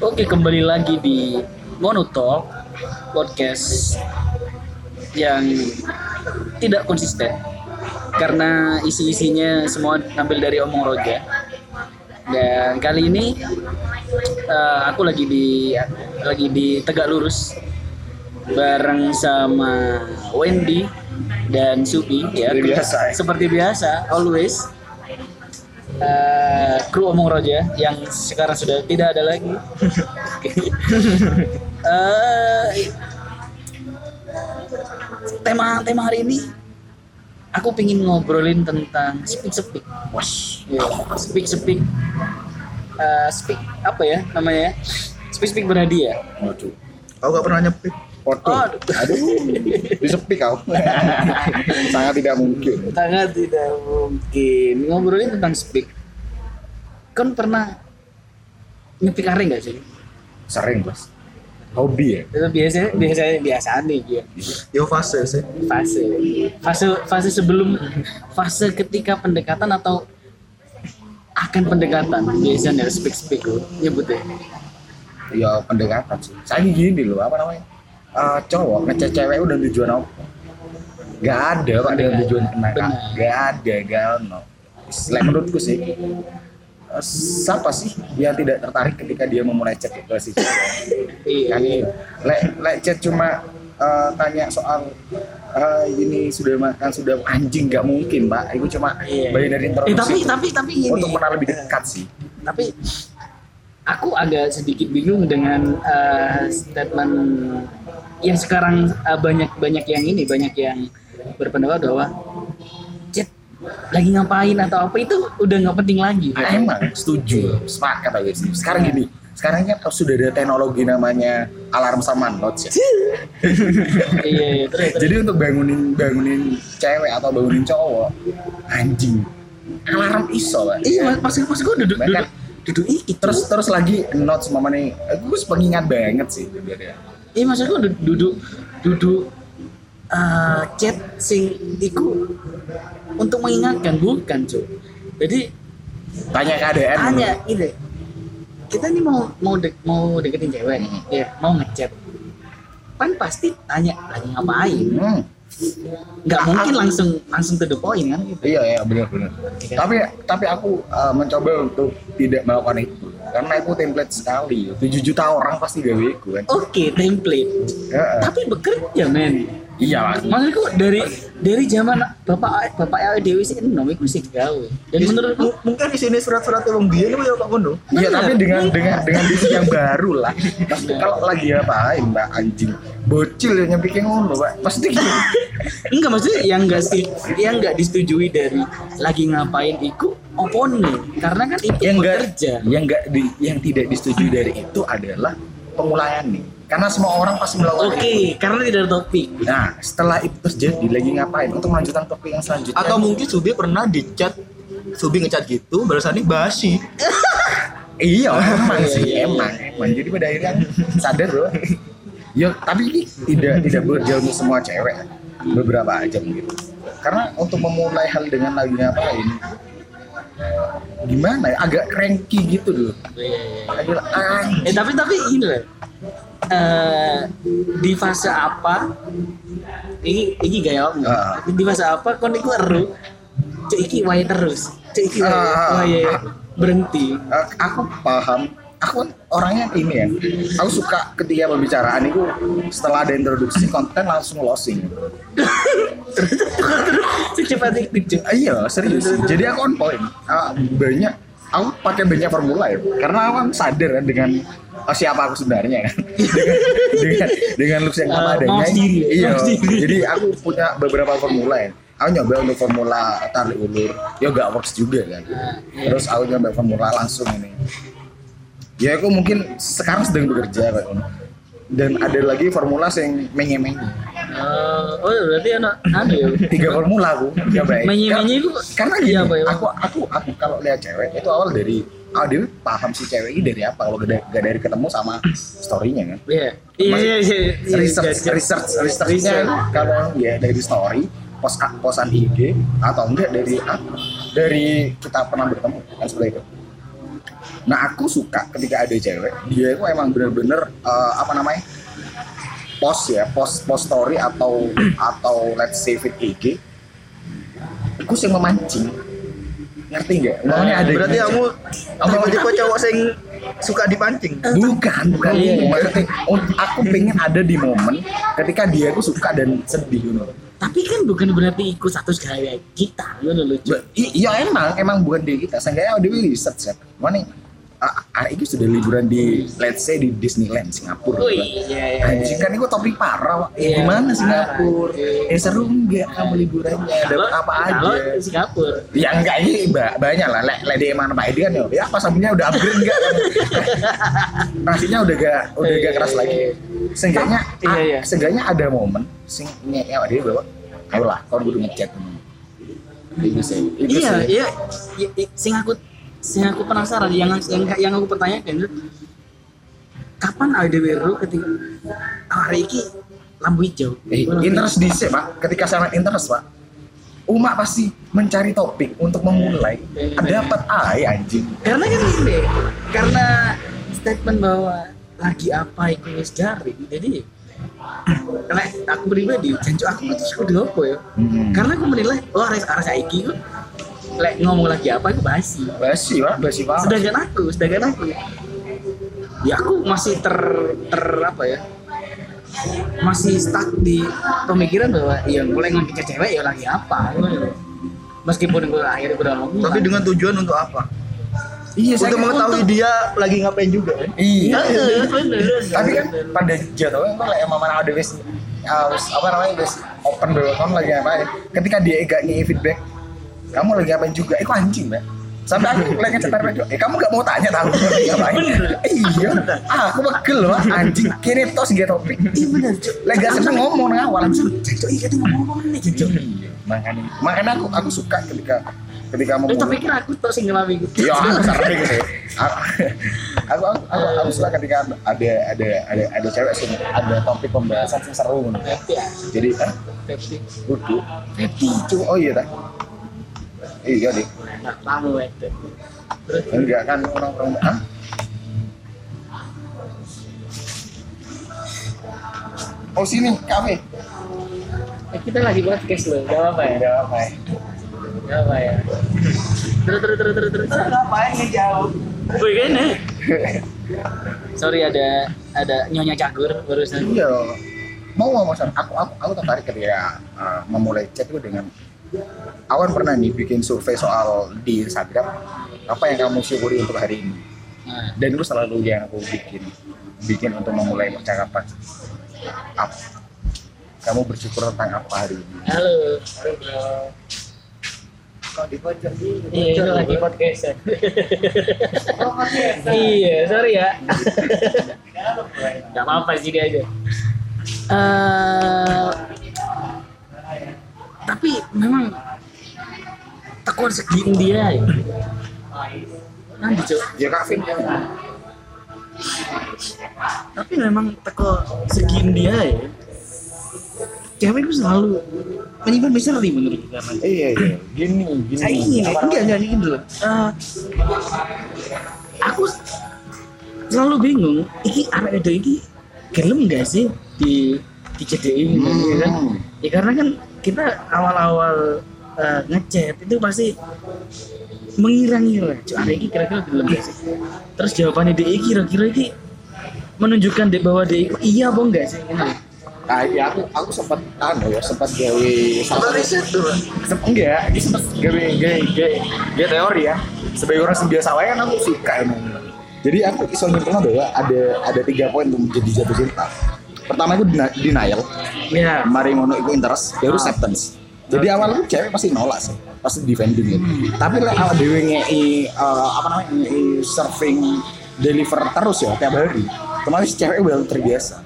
Oke, kembali lagi di Monotalk podcast yang tidak konsisten karena isi-isinya semua ngambil dari omong Roja. Dan kali ini eh, aku lagi di lagi di Tegak Lurus bareng sama Wendy dan Supi ya. Seperti biasa, ya. Seperti biasa, always. Eh, kru omong Roja yang sekarang sudah tidak ada lagi. Eh, tema tema hari ini aku pingin ngobrolin tentang speak speak. Wash. Ya, speak speak. Eh, speak apa ya namanya? Speak speak berhadiah. Waduh. Aku gak pernah nyepik. Foto. Oh, Aduh. Disepik kau. Sangat tidak mungkin. sangat tidak mungkin ngobrolin tentang speak. Kan pernah nyepik are nggak sih? Sering, Bos. Hobi ya? Itu biasanya biasanya biasa nih dia. Yo fase sih. Fase fase fase sebelum fase ketika pendekatan atau akan pendekatan biasanya speak speak lo nyebutnya. Ya pendekatan sih. Saya gini loh, apa namanya? Eh, cowok ngecek cewek udah tujuan apa? Gak ada pak dengan tujuan kena Benar. Gak ada, gak ono. Selain menurutku sih, eh, siapa sih yang tidak tertarik ketika dia memulai chat ke si cewek? Iya. kan lek lek chat cuma eh, tanya soal eh, ini sudah makan sudah anjing nggak mungkin pak itu cuma Iya. bagian dari Eh introduksi tapi tapi tapi ini. untuk mengenal lebih dekat sih tapi aku agak sedikit bingung dengan eh, statement yang sekarang eh, banyak banyak yang ini banyak yang berpendapat bahwa chat lagi ngapain atau apa? Itu udah nggak penting lagi. Ah, emang? Setuju. Sepakat aku sih sekarang gini sekarang kan sudah ada teknologi namanya alarm sama notes ya. iya iya terus, jadi untuk bangunin bangunin cewek atau bangunin cowok anjing alarm iso pak. Iya maksud maksud gue duduk duduk duduk itu terus terus lagi notes mama nih. Aku pengingat banget sih. Sebenarnya iya maksud gue duduk duduk eh, chat sing iku untuk mengingatkan bukan cuy jadi tanya keadaan tanya ini kita nih mau mau dek, mau deketin cewek Hmm. ya mau ngechat. Kan pasti tanya lagi ngapain? Hmm. Nggak mungkin langsung langsung to the point kan gitu Iya iya benar benar. Iya. Tapi tapi aku uh, mencoba untuk tidak melakukan itu karena itu template sekali. 7 juta orang pasti gawe itu kan. oke template Heeh. tapi bekerja men Iya lah. maksudku dari dari zaman bapak bapak awake dewi sih enom iku sih gawe dan menurutku M- mungkin di sini surat-surat emang dia nih ya kok ngono. Iya tapi dengan dengan dengan visi yang baru lah. Kalau lagi ngapain mbak anjing bocil yang nyampikin ngono mbak pasti gitu. enggak maksudnya yang enggak sih yang enggak disetujui dari lagi ngapain iku opon nih karena kan itu yang enggak bekerja yang enggak di, yang tidak disetujui dari itu adalah pemulaian nih. Karena semua orang pasti melakukan oke itu. karena tidak ada topik Nah, setelah itu terjadi lagi ngapain untuk melanjutkan topik yang selanjutnya? Atau mungkin Subi pernah di chat Subi ngechat gitu, balasannya basi. Iya, emang sih, emang, emang. Jadi pada akhirnya sadar bro. Ya, tapi ini tidak tidak untuk semua cewek. Beberapa aja mungkin. Karena untuk memulai hal dengan lagi ngapain, gimana ya? Agak cranky gitu dulu. Agak ah, Eh tapi tapi ini loh. Eh di fase apa? Ini ini gaya apa? Ah. Di fase apa kon iku eru? Cuk iki wae terus. Cuk iki wae wae berhenti. eh, aku paham. Aku orangnya ini ya. Aku suka ketika pembicaraan itu setelah ada introduksi konten langsung closing. Secepat itu. Ah, Iya serius. Jadi aku on point. Ah, banyak. Aku pakai banyak formula ya. Karena aku kan sadar kan dengan oh, siapa aku sebenarnya kan. dengan, dengan dengan looks yang apa Eh, adanya. ya, Iya. Jadi aku punya beberapa formula ya. Aku nyoba untuk formula tarik ulur. Ya gak works juga kan. Nah, iya. Terus aku nyoba formula langsung ini. Ya aku mungkin sekarang sedang bekerja ngono. Dan ada lagi formula yang menye-menye. Eh, oh berarti anak anu ya. Tiga formula aku cobain. Menye-menye itu karena gini, iya, apa ya? aku aku aku kalau lihat cewek itu awal dari awal dia paham si cewek ini dari apa kalau gak, gak dari ketemu sama storynya kan Iya. Iya iya iya. iya, research iya. research researchnya kalau ya dari story post posan IG atau enggak dari dari kita pernah bertemu kan seperti itu nah aku suka ketika ada cewek dia itu emang bener-bener eh, apa namanya post ya post post story atau atau let's say feed IG aku sih memancing ngerti nggak? Maunya ada Berarti gitu. kamu kamu tipe cowok sing suka dipancing. bukan bukan Iya, iya. maksudnya oh, aku pengen ada di momen ketika dia aku suka dan sedih gitu Tapi kan bukan berarti ikut satu kayak kita. Ba- i- Iya emang, emang bukan di kita. Seenggaknya ada riset set. Mana ah, ah, itu sudah liburan di let's say di Disneyland Singapura. Oh iya, iya. Anjing kan itu topik parah. Wak. Iya, Gimana. Singapura? Iya. Eh seru enggak kamu liburannya? Dapat apa aja? Kalau di Singapura. Ya enggak ini ba- banyak lah. Le- Lady mana Pak Edi kan ya. Ya pas sampingnya udah upgrade enggak? Nasinya udah gak udah gak keras lagi. Seenggaknya Iya, ah, iya. seenggaknya ada momen sing ya dia bawa ayolah kau kudu Iya, sih. iya, iya, iya. Sing aku sing aku penasaran yang yang yang aku pertanyakan itu kapan ada baru ketika oh, hari ini lampu hijau. Eh, interest di pak ketika sangat interest pak Umat pasti mencari topik untuk memulai Iya. dapat ay anjing karena kan ini karena statement bahwa lagi apa itu wis garing jadi karena aku pribadi jancuk aku terus kudu apa ya Hmm. karena aku menilai oh arek arek saiki lek ngomong lagi apa aku basi. Basi pak. Basi pak sedangkan aku sedangkan aku. Ya aku masih ter ter apa ya? Masih stuck di pemikiran bahwa ya mulai ngomongin cewek ya lagi apa? Meskipun gue akhirnya udah ngomong Tapi dengan tujuan untuk apa? iya Untuk mengetahui dia lagi ngapain juga kan? iya. Heeh, bener. tapi kan pada jatuhnya tuh kayak emang mana ada wis harus apa namanya wis open dulu kamu lagi ngapain? Ketika dia gak ngi feedback kamu lagi ngapain juga itu anjing mbak sampai aku lagi ngechat mereka eh kamu gak mau tanya tahu ngapain iya ah aku pegel loh anjing kini tos gitu topik iya bener lagi gak seneng ngomong nang awal Jancuk, iya tuh ngomong nih jancuk. Iya, makanya makanya aku aku suka ketika ketika mau Lu tak pikir aku tuh sing ngelami gitu. Iya, aku sering gitu. Aku, aku, aku, aku, aku suka ketika ada ada ada ada cewek sih ada topik pembahasan yang seru gitu. Jadi, Happy. kudu. Itu, oh iya dah. Iya deh. Nah, tahu itu. Terus Enggak kan orang-orang ah? Oh sini, kafe. eh, kita lagi podcast loh, gak apa ya? Enggak apa ya. Gak apa ya? Terus terus terus terus terus. Ngapain ngejauh? Wih kene. Sorry ada ada nyonya cagur barusan. Iya. Mau ngomong sama aku, aku, aku tertarik ketika uh, memulai chat itu dengan Awan pernah nih bikin survei soal di Instagram apa yang kamu syukuri untuk hari ini dan itu selalu yang aku bikin bikin untuk memulai percakapan apa kamu bersyukur tentang apa hari ini halo. Halo bro. Kok dibocor gitu? Iya, itu lagi podcast. iya, sorry ya. Gak apa-apa sih dia aja. Eh, tapi memang tekuan segini dia ya. Nanti cok. ya kak Vin Tapi memang teko segini dia ya. Cewek itu selalu menyimpan misteri menurut kita. Iya iya gini gini Saya ingin, enggak enggak gini dulu. Eh, aku selalu bingung, iki anak edo iki gelem nggak sih di di CDI gitu, ya kan? Hmm. Ya karena kan kita awal-awal eh, ngechat itu pasti mengira-ngira, "Cuk, anak iki kira-kira gelem nggak sih? Terus jawabannya dia kira-kira iki menunjukkan deh bahwa dia iya apa enggak sih? Gitu. Nah, ya aku aku sempat anu ya sempat gawe Coba riset. Sem- enggak, ini sempat gawe gawe gawe gawe teori ya. Sebagai orang biasa wae kan aku suka emang. Jadi aku iso nyimpulnya bahwa ada ada tiga poin untuk menjadi jatuh cinta. Pertama itu deni- denial, Ya. mari ngono itu interest, baru Ah. acceptance. Jadi awalnya cewek pasti nolak sih, pasti defending gitu. Tapi lah awal dewe ngei eh, apa namanya ngei surfing deliver terus ya tiap hari. Otomatis cewek udah terbiasa.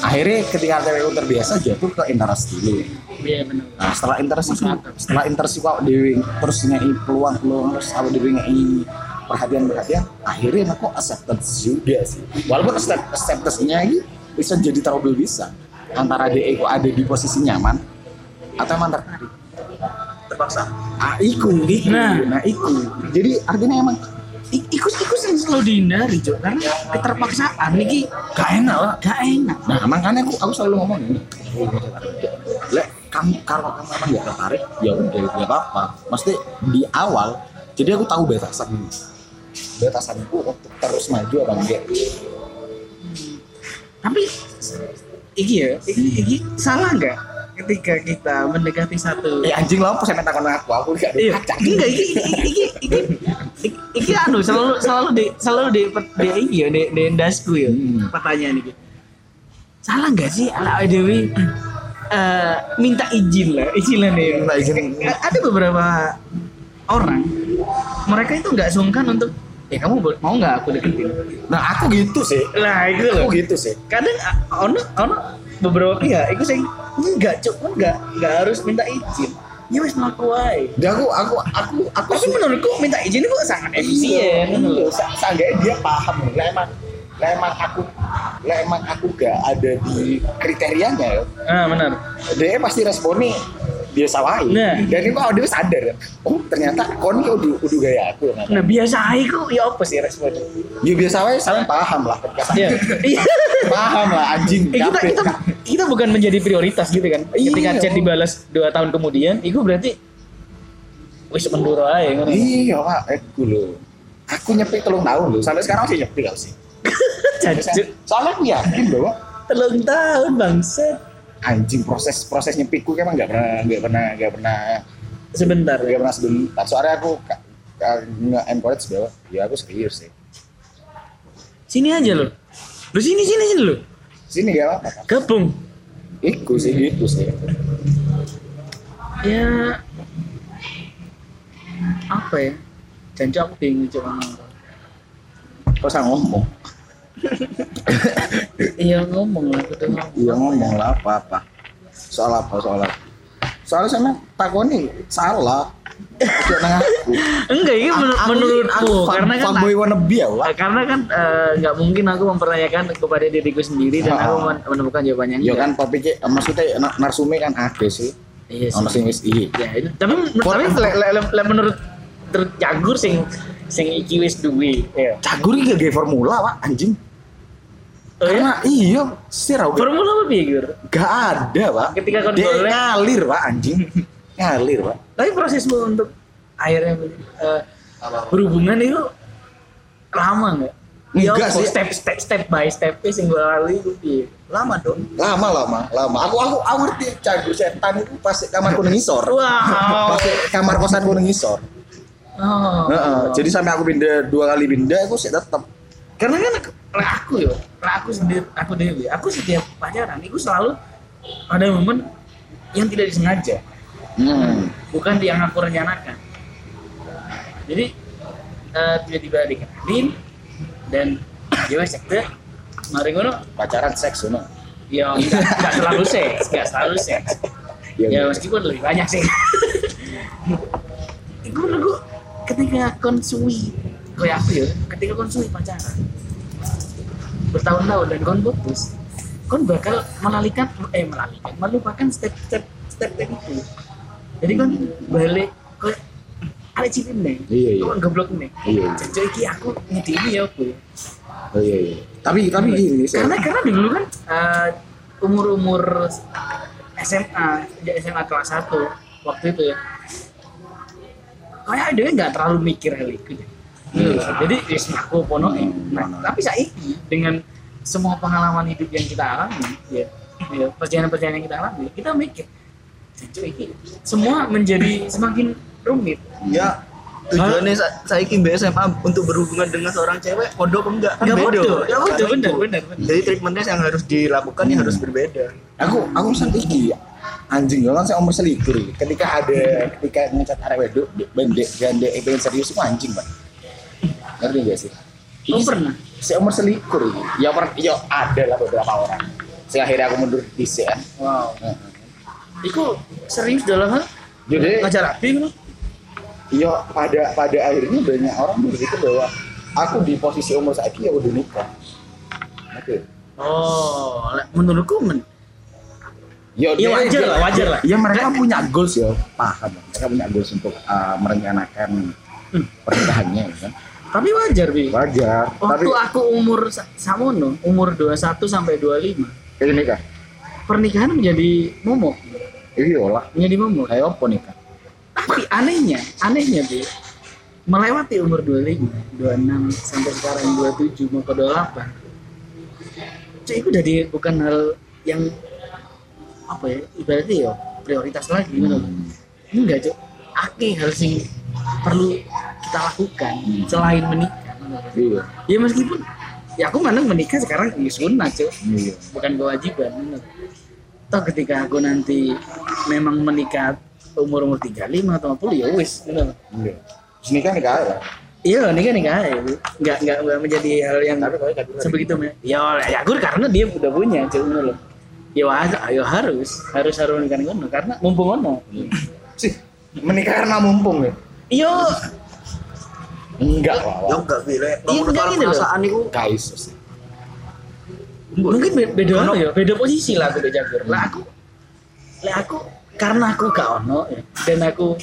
Akhirnya ketika cewek itu terbiasa jatuh ke interest dulu. Iya benar. Nah, setelah interest itu, setelah interest itu dewi terus ngei peluang-peluang terus awal dewi ngei perhatian-perhatian, akhirnya aku acceptance juga sih. Walaupun accept- acceptance-nya ini bisa jadi trouble bisa antara dia itu ada di posisi nyaman atau emang tertarik. Terpaksa. Ah, iku, iku. Nah. Nah, iku. Jadi artinya emang i- iku selalu dihindari Cok karena keterpaksaan ini gak enak lah gak enak nah makanya aku aku selalu ngomong ini lek kamu kalau kamu emang gak tertarik ya udah gak apa-apa mesti di awal jadi aku tahu batasan batasanku untuk terus maju apa enggak tapi iki ya? Iki, iki salah nggak ketika kita mendekati satu? Eh anjing lah apa saya minta aku? Aku gak iya. enggak iki iki iki iki iki, iki anu selalu selalu di selalu di di iki ya di, di endasku ya. Hmm. pertanyaan ini salah nggak sih? Ala dewi. Eh, minta izin lah izin lah nih. Minta izin. ada beberapa orang mereka itu nggak sungkan untuk ya kamu mau nggak aku deketin? Nah aku gitu sih. Lah itu loh. Aku gitu sih. Kadang ah, ono ono beberapa pihak itu sih. Enggak cukup enggak. Enggak harus minta izin. Ya wes melaku wae. Dan aku aku aku aku tapi menurutku minta izin itu sangat efisien iya. seenggaknya dia paham. Lah emang lah emang aku lah emang aku gak ada di kriterianya ya. Ah benar. Dia pasti responnya biasa wae Nah. dan kalau dia sadar. Kan oh ternyata kon ini udah udah gaya aku nah biasa aja kok ya apa sih responnya? Ya biasa wae saya paham lah. Ketika iya. Paham lah anjing Eh, kita kita kita bukan menjadi prioritas gitu kan? Ketika Iya. chat dibalas dua tahun kemudian itu berarti wis menduro aja ngono. iya pak. Aku lho. Aku nyepik telung tahun lho. Sampai sekarang masih nyepik aku sih. Soalnya aku yakin bahwa telung tahun bangset anjing proses proses nyepikku emang nggak pernah nggak pernah nggak pernah. Sebentar nggak pernah sebentar. Soalnya aku nge encourage bahwa ya aku serius sih. Sini aja lo. Lu sini sini sini lo. Sini gak apa-apa. Kan gabung. Iku sih gitu sih. Ya. Apa ya? Janji aku bingung ngomong kok saya ngomong iya ngomong lah tuh ngomong. Iya ngomong lah apa apa soal apa soal apa? Soalnya sama takoni salah. Udah nang aku. Enggak ini menur- Aku- menurutku karena kan fanboy wannabe ya Wak. Eh, karena kan eh, nggak mungkin aku mempertanyakan kepada diriku sendiri dan aku men- menemukan jawabannya ya kan topiknya maksudnya na- narsume kan ada sih. Iya sih. ono sing wis iya ya tapi tapi le, le, le- le- menurut menurut Jagur sing sing iki wis duwe. Ya cagur iki gak formula Wak anjing. Oh, ya? karena iya sih Raul formula apa piye Gur? Gak ada Pak. Ketika kon dia golek- ngalir Pak anjing. Ngalir Pak. Tapi prosesmu untuk akhirnya eh, berhubungan itu lama nggak? Ya, Enggak sih. step step step by step sing gue lalui itu piye Lama dong. lama lama lama. Aku aku aku ngerti cagur setan itu pas kamar kuning isor wow. Pas kamar kosan kuning isor oh. Heeh, jadi sampai aku pindah dua kali pindah aku sih tetap karena kan lah aku yo lah aku sendiri aku dewi. Aku setiap pacaran itu selalu ada momen yang tidak disengaja. Hmm. bukan yang aku rencanakan. Jadi eh, tiba-tiba dikenalin dan dia wes cek deh mari ngono. Pacaran seks no ya nggak nggak selalu seks nggak selalu seks. Iya, ya iya. meskipun lebih banyak sih. Itu menurutku ketika konsui. Kayak aku ya? Ketika konsui pacaran. Bertahun-tahun dan kon putus. Kon bakal melalikan eh melalikan melupakan step-step step-step itu. Jadi kon balik ke ada cilin nih Iya, iya. kon goblok nih Iya. jadi iki aku ngedini ya aku oh iya iya. Tapi tapi gini karena karena dulu kan umur umur SMA sejak SMA kelas 1 waktu itu ya kayak dia nggak terlalu mikir hal itu Hmm. jadi ya aku pono nah, Hmm. tapi saya dengan semua pengalaman hidup yang kita alami ya, ya perjalanan-perjalanan yang kita alami kita mikir "Jancuk, iki semua menjadi semakin rumit. Ya tujuannya sa- saya kimbe SMA untuk berhubungan dengan seorang cewek bodoh apa enggak? Kan nggak beda. bodoh ya bodoh itu. benar benar jadi treatmentnya yang harus dilakukan ya Hmm. harus berbeda. Aku aku pesan iki anjing ya kan saya umur selikur ketika ada ketika ngecat arek wedok bendek gandek pengen serius itu anjing pak. Ngerti gak sih? Oh, pernah? saya umur selikur ya per ya ada lah beberapa orang. Saya akhirnya aku mundur di kan wow. Heeh. Iku serius dalam hal? Jadi ngajar rapi kan? ya pada pada akhirnya banyak orang berpikir bahwa aku di posisi umur saya ya udah nikah. Oke. Oh, le- menurutku men Ya, Ya, wajar lah, wajar lah. Ya mereka punya goals ya, paham. Mereka punya goals untuk uh, merencanakan Hmm. pernikahannya, ya kan. Tapi wajar, Bi. wajar Waktu aku umur sa- samono, umur 21 sampai 25, ini kan pernikahan menjadi momok. iya lah Menjadi momok. kayak apa nih kan Tapi anehnya, anehnya, Bi. Melewati umur 25, 26 sampai sekarang 27 mau ke 28. Cuy, itu jadi bukan hal yang apa ya, ibaratnya ya prioritas lagi gitu loh. Enggak, Cuk. Ake hal sing perlu kita lakukan selain menikah. iya Ya meskipun ya aku mandang menikah sekarang ya sunnah, Cuk. iya bukan kewajiban bener. Toh ketika aku nanti memang menikah umur umur 35 atau 40 ya wis bener. iya sini kan nikah ya Iya, nikah nikah ya. Nggak nggak nggak menjadi hal yang tapi kalau gak sebegitu me- ya ya aku karena dia udah punya bener loh. Ya wajar, ayo harus harus harus nikah ngono karena mumpung ono. sih menikah karena mumpung ya Iya, enggak Ya lah enggak gile. Iya, Menurut enggak gitu loh. perasaan itu guys mungkin be- beda ono ya, beda posisi lah aku udah jagur. Lah aku lah aku karena aku gak ono ya, dan aku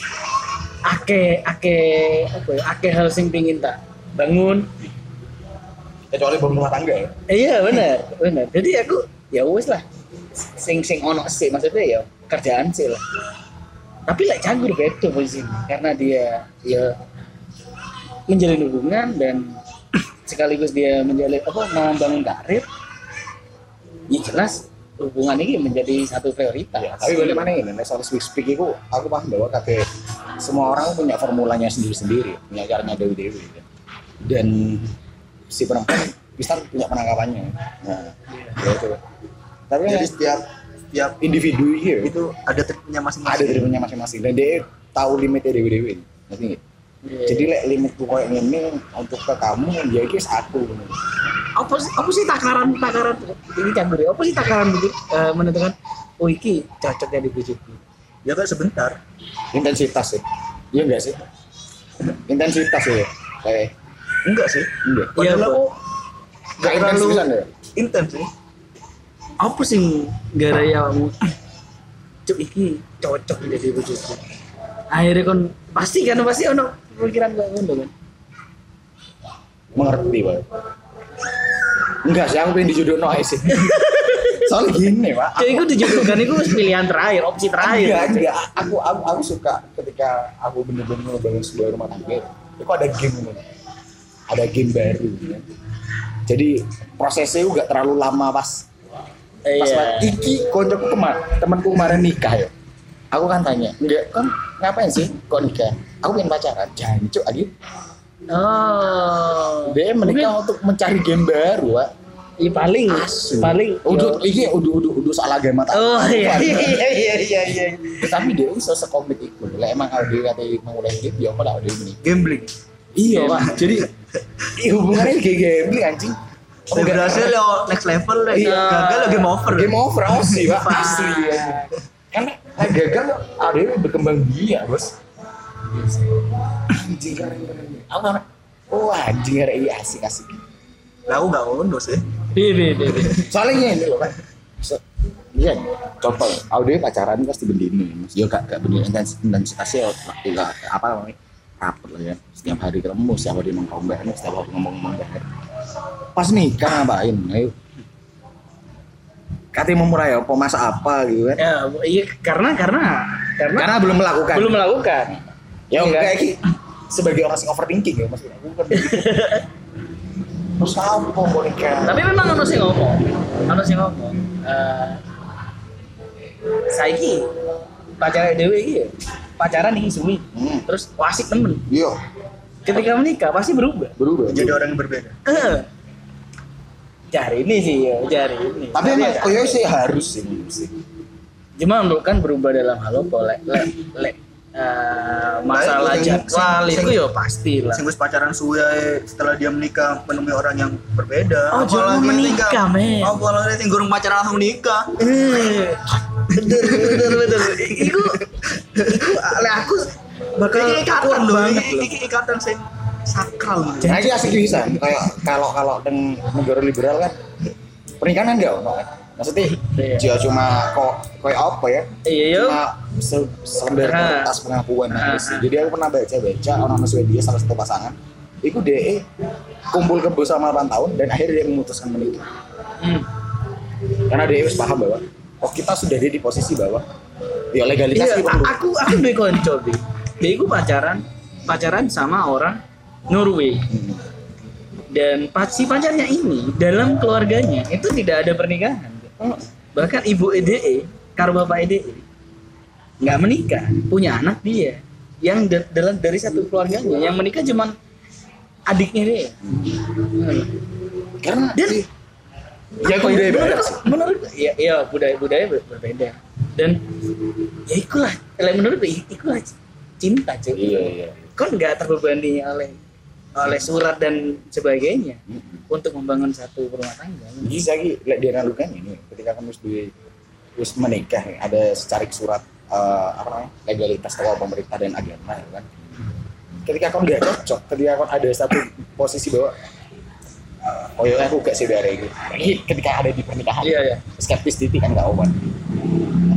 ake ake apa ya, ake hal sing pingin tak bangun. kecuali berumah tangga ya Eh, iya benar, benar. Jadi aku ya wis lah sing sing ono sih maksudnya ya kerjaan sih lah. Tapi lah jagur beda posisinya karena dia ya menjalin hubungan dan sekaligus dia menjalin apa membangun karir ya jelas hubungan ini menjadi satu prioritas Ya, tapi bagaimana ini, nek soal speak speak itu aku paham bahwa kakek semua orang punya formulanya sendiri-sendiri, punya caranya dewi-dewi. kan. Dan si perempuan bisa punya penangkapannya. Nah, ya itu. Tapi jadi kan setiap setiap individu ini itu ada triknya ada masing-masing. triknya masing-masing dan dia tahu limitnya dewi-dewi. Ngerti nggak? Iya. Jadi lek limit tuh kayak ini untuk ke kamu, ya itu aku. apa sih apa sih takaran takaran ini campur ya apa sih takaran begitu eh, menentukan oh iki cocok jadi bujuku Ya kan sebentar. Intensitas sih. Iya enggak sih? Intensitas ya. Kayak Enggak sih. enggak. Iya, Padahal aku Enggak intens ya. intens sih. Apa sih gara ya kamu? Cuk iki cocok jadi bujuku akhirnya kon pasti kan pasti ono pikiran kayak ngono kan? Mengerti pak. Enggak sih aku pengen dijodohin aja sih. Soalnya gini pak. Cuk, itu dijodohkan itu pilihan terakhir opsi terakhir. Enggak enggak. Aku aku aku suka ketika aku bener-bener ngebangun sebuah rumah tangga itu ada game ada game baru ya. jadi prosesnya juga terlalu lama pas pas iya. banget. iki koncoku kemarin temanku kemarin nikah ya. Aku kan tanya enggak kan ngapain sih kok nikah? Aku pengen pacaran. Jancuk lagi. Oh. Dia menikah untuk mencari game baru pak Iya paling paling udah iki udah udah udah salah game mata oh iya iya iya iya iya. Tapi dia iso sekomit itu lah emang kalau dia kata mau mulai game ya apa lah dia menikah. Gambling. iya pak jadi iya, hubungannya kayak gambling anjing Udah. berhasil ya next level lah. Iya. Gagal ya game over. game over sih pak. Asli ya karena nah, gagal ada yang berkembang dia bos. Anjing keren keren aku kan oh anjing keren iya asik asik. Lah aku enggak ngono sih. iya iya iya soalnya ini loh kan So, iya coba. Audio pacaran pasti bendini. Mas ya gak gak intensitasnya enggak apa namanya rapet lah ya. Setiap hari ketemu setiap hari nongkrong bareng setiap hari ngomong bareng pas nikah ngapain ayo. Katanya memulai apa masa apa gitu kan? Ya iya karena karena karena karena belum melakukan. Belum melakukan. Ya Iya. enggak Ki. sebagai orang yang overthinking ya maksudnya. Kan begitu. terus apa mau nikah? Tapi memang ono sing ngomong. Ono sing ngomong. Eh saiki pacaran dewe iki ya pacaran iki suwi Hmm. terus wasik temen. Iya. Ketika menikah pasti berubah. Berubah. Jadi orang yang berbeda. eh cari ini sih ya cari ini. Tapi emang koyo sih harus sih menurut sih. Cuma kan berubah dalam hal apa? Lek lek lek eh, masalah Sing- jadwal itu ya pasti lah Sing wis pacaran suwe setelah dia menikah menemui orang yang berbeda. Oh, jangan menikah, men. Apalagi sing gurung pacaran langsung nikah. Eh, bener bener bener iku iku lek aku bakal ikatan banget iki ikatan sing sakral. Nah, ini asik bisa. Kayak kalau kalau dengan negara liberal kan pernikahan kan enggak ono kan. Maksudnya Iya. dia cuma kok kayak apa ya? iya yo Cuma se- selembar kertas pengakuan aja sih. Jadi aku pernah baca baca orang Swedia salah satu pasangan Iku DE kumpul kebo sama 8 tahun dan akhirnya dia memutuskan menikah. Hmm. Karena DE wis paham bahwa oh kita sudah ada di posisi bahwa ya legalitas Iya, itu a- aku aku duwe konco Bi. Dia iku pacaran pacaran sama orang Norway. Hmm. Dan si pacarnya ini dalam keluarganya itu tidak ada pernikahan. Bahkan ibu EDE, karo bapak EDE nggak menikah, punya anak dia yang da- dalam dari satu keluarganya yang menikah cuman adiknya dia. Karena Dan ya aku udah menurut, ya, ya budaya budaya ber- berbeda dan ya ikulah menurut ikulah cinta cuy Iya iya. kan nggak terbebani oleh oleh surat dan sebagainya untuk membangun satu rumah tangga. Bisa lagi lek dia lakukan ini ketika kamu sudah terus menikah ada secara surat eh, apa namanya legalitas tokoh pemerintah dan agama ya kan. Ketika kau nggak cocok, ketika kau ada satu posisi bahwa oh ya aku gak sih dari ini. Ketika ada di pernikahan. Iya ya skeptis titik kan gak obat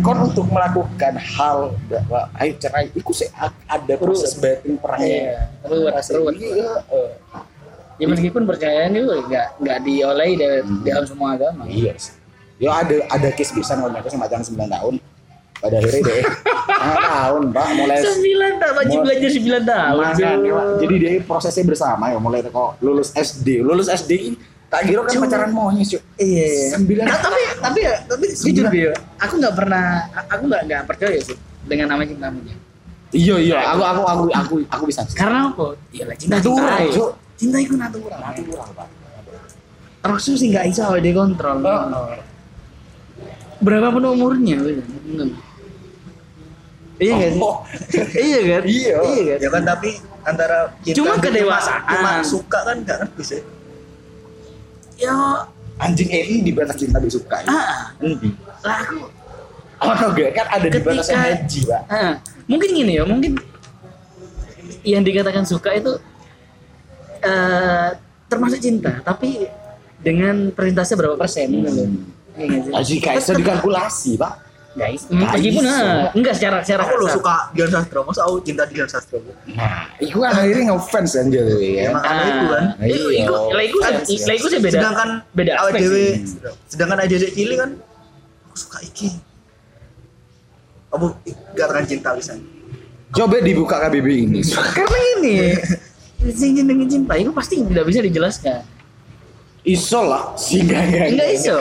kon untuk melakukan hal bahwa ayo cerai itu sih ada proses batin perangnya ruwet ruwet iya eh. ya meskipun percayaan itu nggak nggak diolehi dari dalam semua agama Iya sih. Yo ada ada case bisa kalau mereka sama pacaran 9 tahun. Pada akhirnya deh. Tahun, Pak, mulai sembilan tak wajib belajar sembilan tahun Makan, ya. Jadi dia prosesnya bersama ya mulai kok lulus SD. Lulus SD ini tak kira kan pacaran monyet, Cuk. Iya. iya. Sembilan Nah, tapi tapi ya tapi jujur Bio, aku nggak pernah aku nggak nggak percaya sih dengan namanya cinta monyet. Iya iya, aku aku aku aku aku bisa. Karena apa? Ya lah cinta Natural, cinta. Cinta itu natural. Natural, Pak. Terus sih nggak bisa awal dikontrol. Berapapun umurnya, bener. Iya kan? Oh. iya kan? Iya. Iya kan? Ya kan tapi antara cinta Cuma kedewasaan. cuma suka kan gak ngerti sih. Ya, Anjing ini di batas cinta disuka. ah, Endi? lah aku Oh, enggak kan ada di batas Ketika- haji, Pak. Ah, mungkin gini ya, mungkin yang dikatakan suka itu eh termasuk cinta, tapi dengan persentase berapa persen gitu loh. Iya sih? Haji guys, bisa dikalkulasi, Pak. Guys, Nggak meskipun bisa. ah, enggak secara secara Aku lo suka Dian Sastro, masa aku cinta Dian Sastro. Nah, itu kan akhirnya ngefans kan jadi ya. Emang Makanya itu kan. Ah, itu Iya. itu lah itu sih, lah itu sih beda. sedangkan beda awal aspek sih. sedangkan dewe cilik kan aku suka iki. Kamu katakan cinta bisa. Coba dibuka KBB ini. Karena ini sing jenenge cinta itu pasti tidak bisa dijelaskan. Iso lah, sehingga Enggak iso.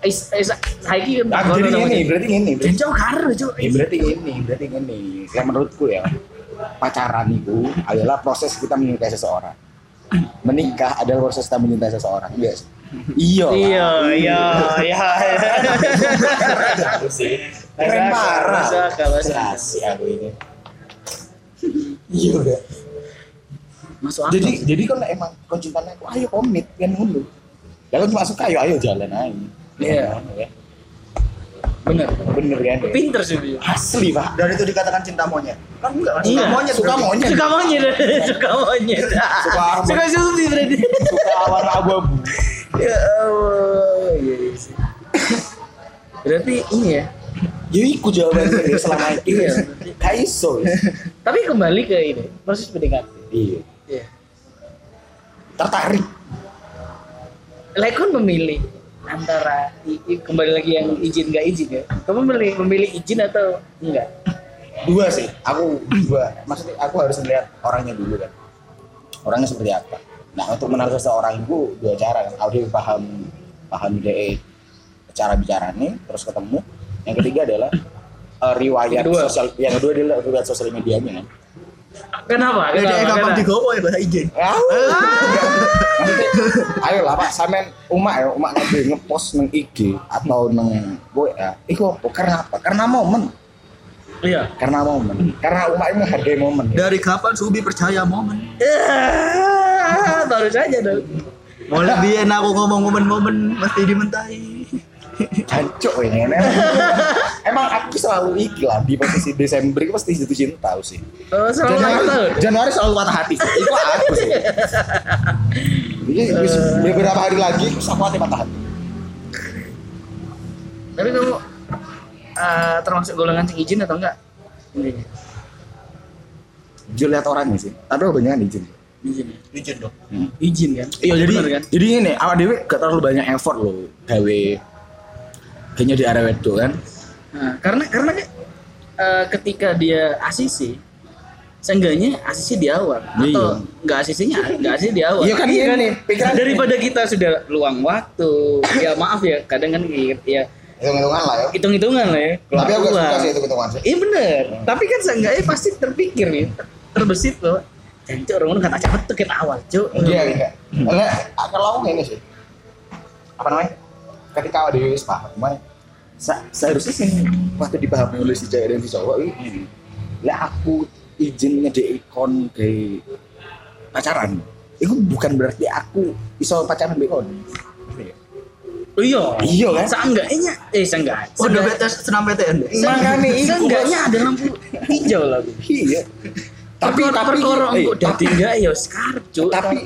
Is, is, saiki kan Ah, jadi ini, berarti ini. Dan jauh karo, Cuk. Ya, berarti ini, berarti ini. Yang menurutku ya, pacaran itu adalah proses kita menyukai seseorang. Menikah adalah proses kita mencintai seseorang. Iya sih. Iya. lah. Iya, iya, iya. Keren parah. Kasih aku ini. Iya udah. Masuk akal. Jadi jadi kan emang kau cintanya aku ayo komit kan dulu. Kalau cuma suka ayo ayo jalan aja. Iya. Ya. bener. Bener kan? ya? Pinter sih dia. Asli pak. Dan itu dikatakan cinta monyet. Kan enggak kan Iya. suka monyet. Suka monyet. Suka monyet, suka monyet. Suka Suka supi berarti. Suka warna abu-abu. Ya Allah, iya iya sih. Berarti ini ya. Ya iku jawabannya ya selama itu. Iya. Gak iso. Tapi kembali ke ini, proses PDKT. Iya. Iya. Tertarik. Lekon memilih antara kembali lagi yang izin nggak izin ya. Kamu memilih memilih izin atau enggak? Dua sih. Aku dua. Maksudnya aku harus melihat orangnya dulu kan. Orangnya seperti apa. Nah untuk menaruh seseorang itu dua cara kan. Audio paham paham dia cara bicaranya terus ketemu. Yang ketiga adalah eh, riwayat kedua. sosial. Yang kedua adalah riwayat sosial medianya kan. Kenapa? Kenapa? gampang Kenapa? digowo ya bahasa izin. Ah. Maksudnya, ayo lah pak, sampean umak ya, umak nanti ngepost neng IG atau neng WA. Iku apa? Karena apa? Karena momen. Iya. Karena momen. Karena umak ini menghargai momen. Ya. Dari kapan Subi percaya momen? Ya, baru saja dong. Mau lebih enak aku ngomong momen-momen mesti dimentahi. Jancuk ini. Emang, emang aku selalu iki lah di posisi Desember itu pasti jatuh cinta sih. Oh, selama ulang tahun. Januari, Januari selalu patah hati. Itu aku sih. Jadi wis beberapa hari lagi terus aku hati patah hati. Tapi kamu eh, termasuk golongan sing izin atau enggak? Intinya. Jujur lihat orangnya sih. Tapi kebanyakan izin. izin ya? Izin dong. izin kan Iya jadi Bener kan jadi ini awak dewe gak terlalu banyak effort loh gawe kayaknya di area itu kan. Nah, karena karena kan, eh, ketika dia ACC seenggaknya ACC di awal Iya. atau nggak ACC-nya nggak ACC di awal Iya kan, iya nih, pikiran- daripada kita sudah luang waktu ya maaf ya kadang kan ya Hitung-hitungan lah ya. hitung-hitungan lah ya keluar Tapi aku gak suka sih hitung-hitungan sih. iya bener tapi kan seenggaknya pasti terpikir nih terbesit bahwa Jancuk orang orang kata cepet tuh kita awal cuk Iya iya. Enggak, kalau aku ini sih. Apa namanya? Ketika awak dewe wis paham, se- seharusnya sih waktu dipahami oleh si cewek dan si cowok ini. Lah aku izin ngedek ikon kayak pacaran. Itu bukan berarti aku iso pacaran mbek kon. oh iya Iya kan? seenggaknya eh seenggaknya Oh, udah betes senam PTN deh. Makanya iku, seenggaknya ada lampu hijau lah. Iya. Tapi tapi perkara eh, engko dadi enggak ya sekarang cuk tapi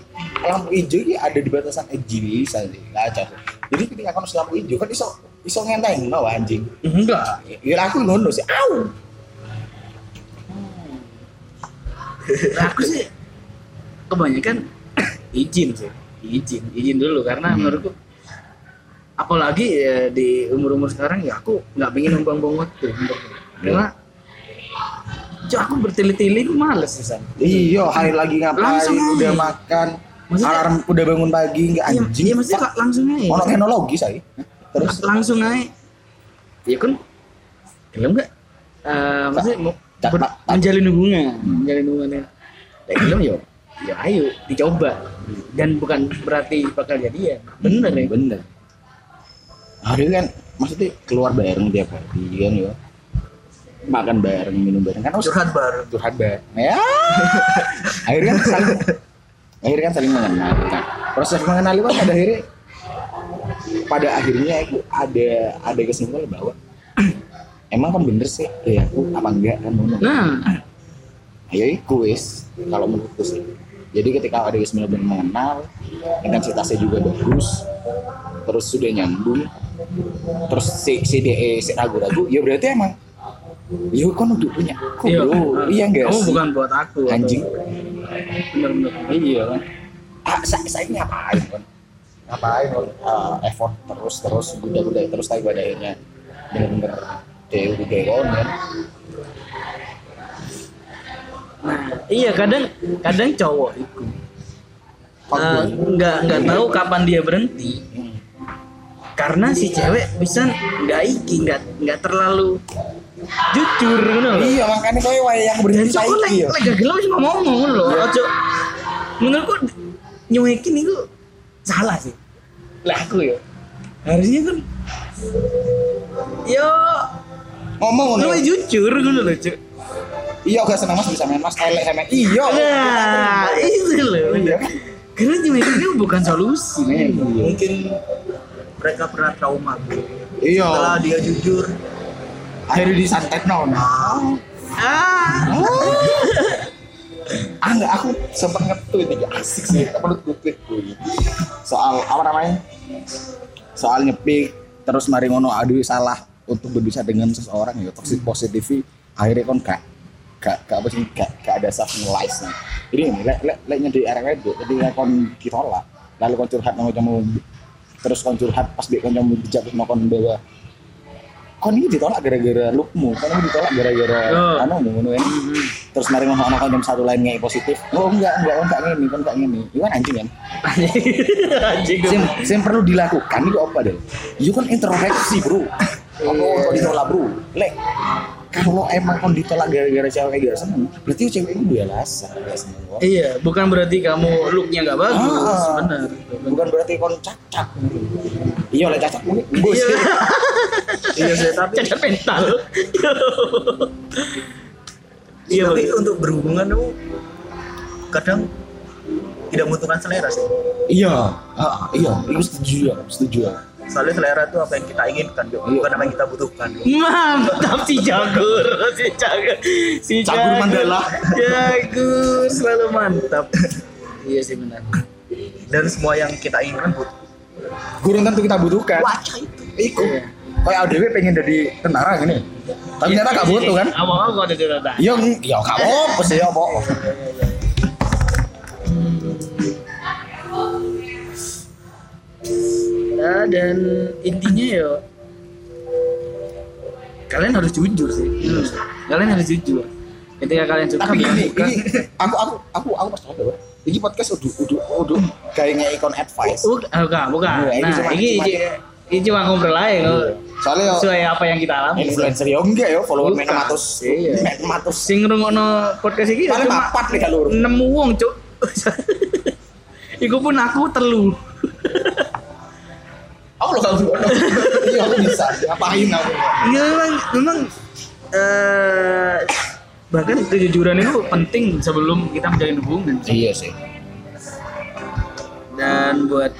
lampu hijau ini ada di batasan EGB saja aja jadi ketika kamu lampu hijau kan iso iso ngenteng no anjing? Enggak. Ya aku ngono sih. Au! Nah, aku sih kebanyakan izin sih. Izin izin dulu. Karena Hmm. menurutku apalagi ya, di umur umur sekarang ya aku nggak pengen numpang-numpang waktu. Untuk karena Cuk, aku bertele-tele males sih San. iya hari lagi ngapain Langsung aja. udah makan Maksudnya- alarm udah bangun pagi nggak Iya, anjing iya maksudnya langsung aja. ono teknologi saya terus Terus langsung aja. Ya kan, gelem nggak? Eh, maksudnya mau Tak- ber- tak- tak- menjalin hubungan, menjalin hubungan. Ya gelem yo, ya ayo dicoba. Dan bukan berarti bakal jadian. Bener ya. bener hari kan maksudnya keluar bareng tiap hari kan ya makan bareng minum bareng kan harus Curhat bareng. curhat bareng ya akhirnya kan saling akhirnya kan saling mengenal nah, proses mengenal itu pada akhirnya pada akhirnya aku ada ada kesimpulan bahwa emang kan bener sih ya aku apa enggak kan ngono Nah, ya iku wis kalau menurutku sih. Jadi ketika ada yang benar mengenal intensitasnya juga bagus terus sudah nyambung terus si si DE si ragu-ragu ya berarti emang ya kan udah punya. Kok iya. iya enggak Kamu sih? bukan buat aku. atau- anjing Bener-bener. iya kan. Ah, saya, saya ngapain kan ngapain kan Ah, effort terus terus guda-guda terus tapi pada akhirnya bener-bener DE udah DE kan Nah, iya kadang kadang cowok itu eh, nggak nggak tahu kapan dia berhenti. Hmm. karena si cewek bisa nggak iki nggak nggak terlalu jujur gitu loh. iya makanya kau yang Dan berhenti saiki lagi ya lagi gelap sih ngomong ngono loh. Ojo menurutku nyuekin itu salah sih. Lah aku ya. Harusnya kan yo ngomong lu ngono jujur ngono loh, Cuk. iya gak seneng mas bisa main mas elek sama iya Nah, itu loh. Iya. Karena nyuekin itu bukan solusi, men. Mungkin mereka pernah trauma. iya Setelah dia jujur, akhirnya disantet no nah. Ah. ah enggak aku sempet nge-tweet ini asik sih perlu gue tweet gue soal apa namanya soal nyepik terus mari ngono aduh salah untuk berbicara dengan seseorang ya toxic positivity akhirnya kon gak gak gak apa sih gak, gak ada self analyze nya jadi ini lek lek lek nyedi RW itu ketika kon ditolak lalu kon curhat sama kamu terus kon curhat pas dia kon kamu bijak terus mau kon bawa ini ditolak gara-gara lookmu? Kon ini ditolak gara-gara Oh. anu ngono ini terus mari ngomong sama jam satu lain nggak positif. Oh enggak enggak enggak ngini kan enggak ngini itu kan anjing kan? Anjing. Sim, sim perlu dilakukan itu apa deh itu kan introspeksi bro. Apa kok ditolak bro? Lek kalau emang kon ditolak gara-gara cewek gak seneng berarti cewek itu dia alasan. Iya, bukan berarti kamu looknya nggak bagus, Ah. benar. bukan berarti kon cacat iya oleh cacat mungkin bos Iya. iya sih tapi Cacat mental. Iya, tapi untuk berhubungan itu kadang tidak membutuhkan selera sih. iya ah, iya itu setuju ya setuju ya soalnya selera itu apa yang kita inginkan Jok. Iya. bukan apa yang kita butuhkan mantap si jagur si jagur. Si jagur, mandala. Jagur selalu mantap. Iya sih benar. Dan semua yang kita inginkan butuh. Gurun tentu kita butuhkan. Wajah itu. Iku. Iya. kayak ADW pengen jadi tentara gini. Tapi iya. ternyata gak butuh kan? Apa kok gak ada tentara. Iya iya gak apa-apa sih apa Thank you ya dan intinya ya kalian harus jujur sih. Kalian harus jujur. Ketika kalian suka tapi ini, suka. ini aku aku aku aku pas ada ini podcast udah udah udah kayak ngekon advice. Bukan bukan, bukan. Iya, ini nah cuma- ini cuma- ini, ini cuma ngobrol aja kok soalnya sesuai apa yang kita alami. influencer yo enggak yo follower main matus Iya. main matus sing podcast iki paling papat nih kalau nemu wong cuk. Iku pun aku telu ngapain aku? Iya memang memang eh bahkan kejujuran itu penting sebelum kita menjalin hubungan. Iya sih. Dan buat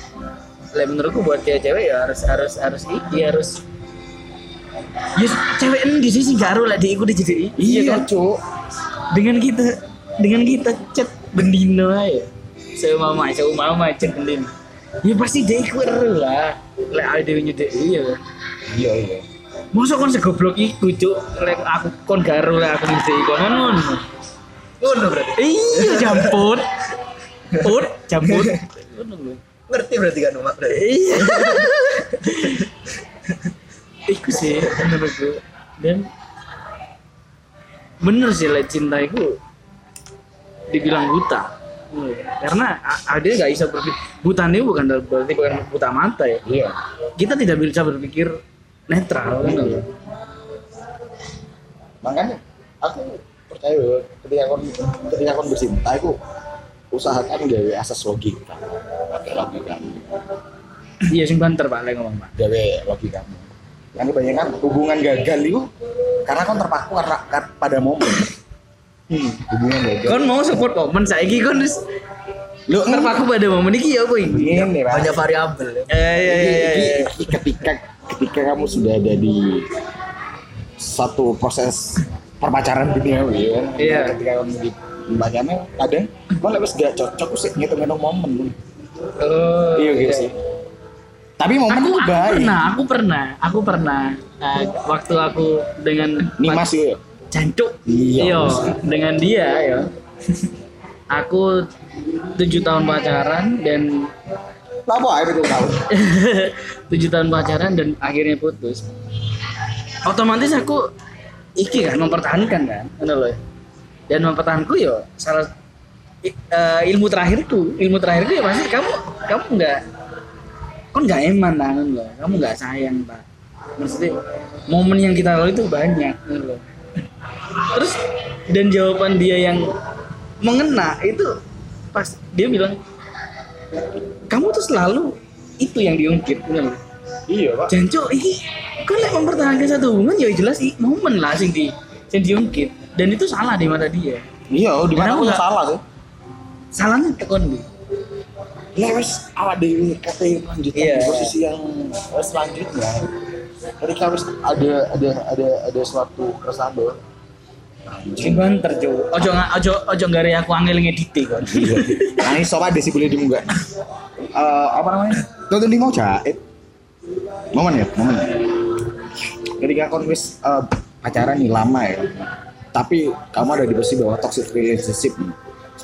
lah menurutku buat cewek-cewek ya harus harus harus iki harus ya cewek endi sih sing gak lah diikuti jadi iya kan? cuk. Dengan kita dengan kita chat bendino aja seumama seumama chat bendino ya pasti dia ikut ero lah lek ada nyedek iya iya iya Masa kon segoblok iku, Cuk. Lek aku kon garo lek aku mesti iku ngono. ngono berarti Iya, jamput. Put, jamput. Ngerti berarti kan mak berarti Iya. Iku sih menurutku. Dan bener sih lek cinta itu dibilang buta. Hmm, Karena ada nggak bisa berpikir buta ini bukan berarti bukan buta mata ya. iya. Kita tidak bisa berpikir netral kan lho. makanya aku percaya bahwa ketika kon ketika kon bercinta aku usahakan gawe asas logika. Pakai logika Iya sing banter Pak lek ngomong Pak. gawe logika yang kebanyakan hubungan gagal itu karena kon terpaku karena, kar- pada momen Hmm. hubungan Kon mau support momen saiki kon wis lu terpaku pada momen iki ya apa ini Pak. banyak variabel ya Eh iya iya Ini- iya. ini- iya. ini ketika ketika kamu sudah ada di satu proses perpacaran duniawi ya Iya. ketika kamu di pacarnya ada lek wis gak cocok sih ngitung-ngitung momen Oh. iya gitu sih tapi momen Aku, aku baik pernah, aku pernah, aku pernah eh, waktu aku dengan Nimas ya jancuk, Iya, iya, dengan dia ya. aku tujuh tahun pacaran dan apa air itu tahu tujuh tahun pacaran dan akhirnya putus. Otomatis aku iki kan mempertahankan kan, bener loh. Dan mempertahanku ya salah eh, ilmu terakhirku, ilmu terakhirku ya pasti kamu kamu nggak kan nggak eman tangan loh, kamu nggak sayang pak. Maksudnya momen yang kita lalui itu banyak, loh. Terus dan jawaban dia yang mengena itu pas dia bilang kamu tuh selalu itu yang diungkit bener iya pak Janco, ini kan lek mempertahankan satu hubungan ya jelas i, momen lah sing di sing diungkit dan itu salah di mata dia. iya di mana nggak? salah tuh Salahnya tekon di. ya wis awak dewi kata lanjutan Iya. di posisi yang selanjutnya ketika wis ada ada ada ada suatu keresahan bahwa Sing banter jo. Ojo ojo ojo ngare aku angel ngedite kon. nah sobat desi boleh dimunggah Eh, apa namanya? Di mau jahit momen ya momen. Ketika kon wis eh, pacaran nih lama ya. Tapi kamu ada di posisi bahwa toxic relationship nih.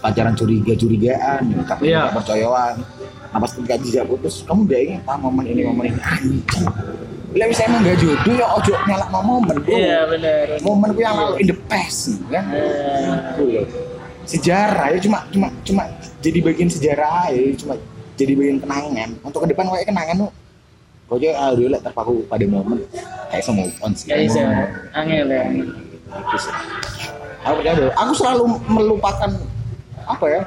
pacaran curiga curigaan tapi tidak percayaan. Nah pas ketika jejak putus kamu udah ingin ah momen ini momen ini. Anjing Bila misalnya emang gak jodoh ya ojo nyalak momen. Bro Iya benar. momen gue yang lalu in the past kan. Eh, Gitu sejarah ya cuma cuma cuma jadi bagian sejarah ya cuma jadi bagian kenangan. Untuk ke depan kayak kenangan tuh Pokoknya ah dulu lah terpaku pada momen. Kayak sama move on sih. Gak bisa. Angel ya. Gitu aku percaya bahwa aku selalu melupakan apa ya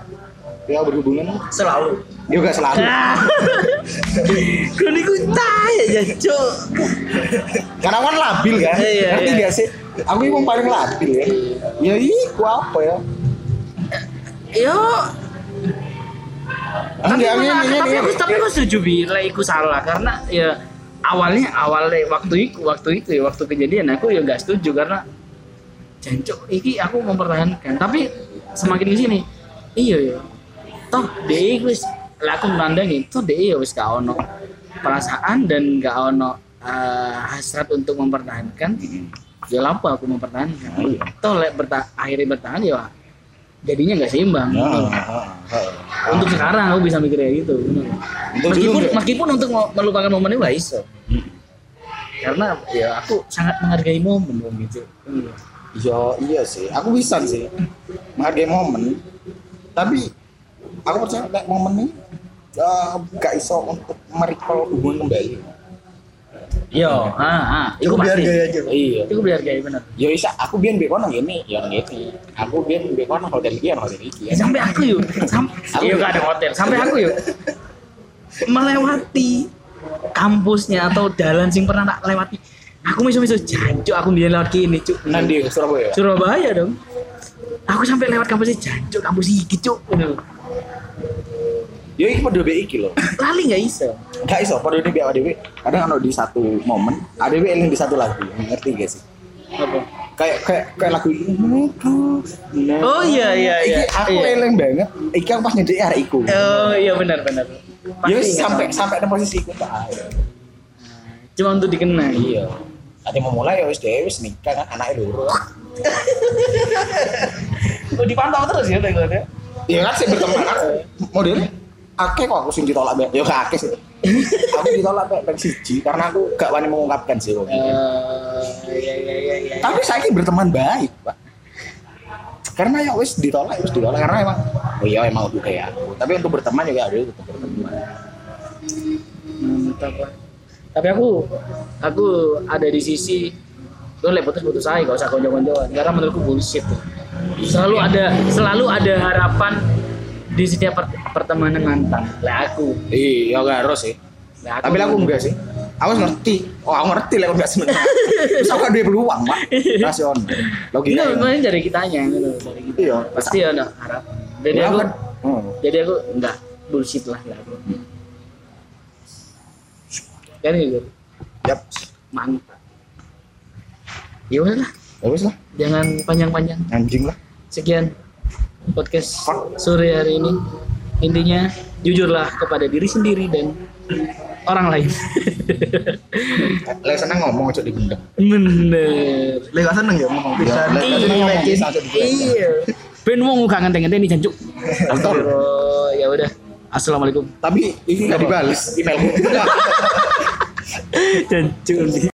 ya berhubungan selalu juga selalu. Kau niku ya Janco. karena kan labil kan? Iya, ngerti iya. gak sih? Aku yang paling labil ya. Ya iku apa ya? Yo, tapi, aku, ini ini tapi, aku, ini tapi aku setuju bi, lah iku salah. Karena ya awalnya awalnya waktu itu waktu itu ya waktu kejadian aku ya nggak setuju karena jancuk iki aku mempertahankan. Tapi semakin di sini iya ya toh deh wis lah aku menandangi toh deh ya wis gak ono perasaan dan gak ono eh, hasrat untuk mempertahankan ya apa aku mempertahankan toh lek berta akhirnya bertahan ya jadinya nggak seimbang Ya, Gitu. heeh, heeh. untuk sekarang aku bisa mikir kayak gitu. Untuk meskipun meskipun untuk melupakan momen itu nggak iso karena ya aku sangat menghargai momen gitu Hmm. Iya, iya sih. Aku bisa sih menghargai momen. Tapi aku percaya kayak momen ini ya, gak iso untuk merecall hubungan kembali. Yo, ah, ah, itu pasti. dihargai aja. Iya. Itu dihargai bener. Ya isa, aku biyen mbek kono ngene, ya ngene. Aku biyen mbek kono hotel iki ya hotel iki. Ya, sampai aku yuk, sampai Aku- yuk gak ada hotel. Sampai aku yuk melewati kampusnya atau jalan sing pernah tak lewati. Aku miso-miso jancuk aku biar lewat kini cuk. Nanti Surabaya. Surabaya dong. Aku sampai lewat kampusnya jancuk kampus iki cuk. Ngono. Ya iki padha mbek iki lho. Lali nggak iso. Gak iso padha mbek ADW. Kadang ono di satu momen, ADW eling di satu lagu. Ngerti gak sih? Apa? Kayak kayak kayak lagu ini. Oh iya iya iya. Iki aku Iya. eling banget. Iki aku pas nyedek arek iku. Oh iya benar benar. Ya sampai sampai di posisi iku tak. cuma untuk dikenang. Iya. Ate mau mulai ya wis dhewe wis nikah kan anake loro. Oh, dipantau terus ya tengoknya. Iya kan sih berteman aku. Modelnya akeh kok aku sing ditolak Mbak. Ya gak akeh sih. aku ditolak Mbak pek siji karena aku gak wani mengungkapkan sih. Eh iya iya iya iya. Tapi saya berteman baik, Pak. Karena ya wis ditolak, wis ditolak karena emang oh iya emang udah kayak aku. Tapi untuk berteman juga ada tetap berteman. Pak. tapi aku aku ada di sisi lo lek putus putus aja gak usah konco-koncoan karena menurutku bullshit tuh. selalu ada selalu ada harapan di setiap per- pertemanan mantan lah aku Iya, gak harus sih. lah Tapi aku enggak sih. Aku ngerti. Oh, aku ngerti lah enggak seneng. Terus aku ada peluang, Pak. Rasional. Logika. Ya. makanya dari kitanya gitu dari kita Iya. pasti ada harapan jadi Ya, aku. Hmm. jadi aku enggak bullshit lah lah aku kan gitu Yap. mantap ya udahlah Ya wis lah. jangan panjang-panjang Anjing lah. sekian podcast sore hari ini. Intinya jujurlah kepada diri sendiri dan orang lain. Lek seneng ngomong aja dibendeng. bener. Lek gak seneng ya ngomong. Ya, pisan. lek seneng ngomong bisa iya. Ben wong gak ngenteng-ngenteni jancuk. Oh ya udah. Assalamualaikum. Tapi ini enggak dibales emailku. jancuk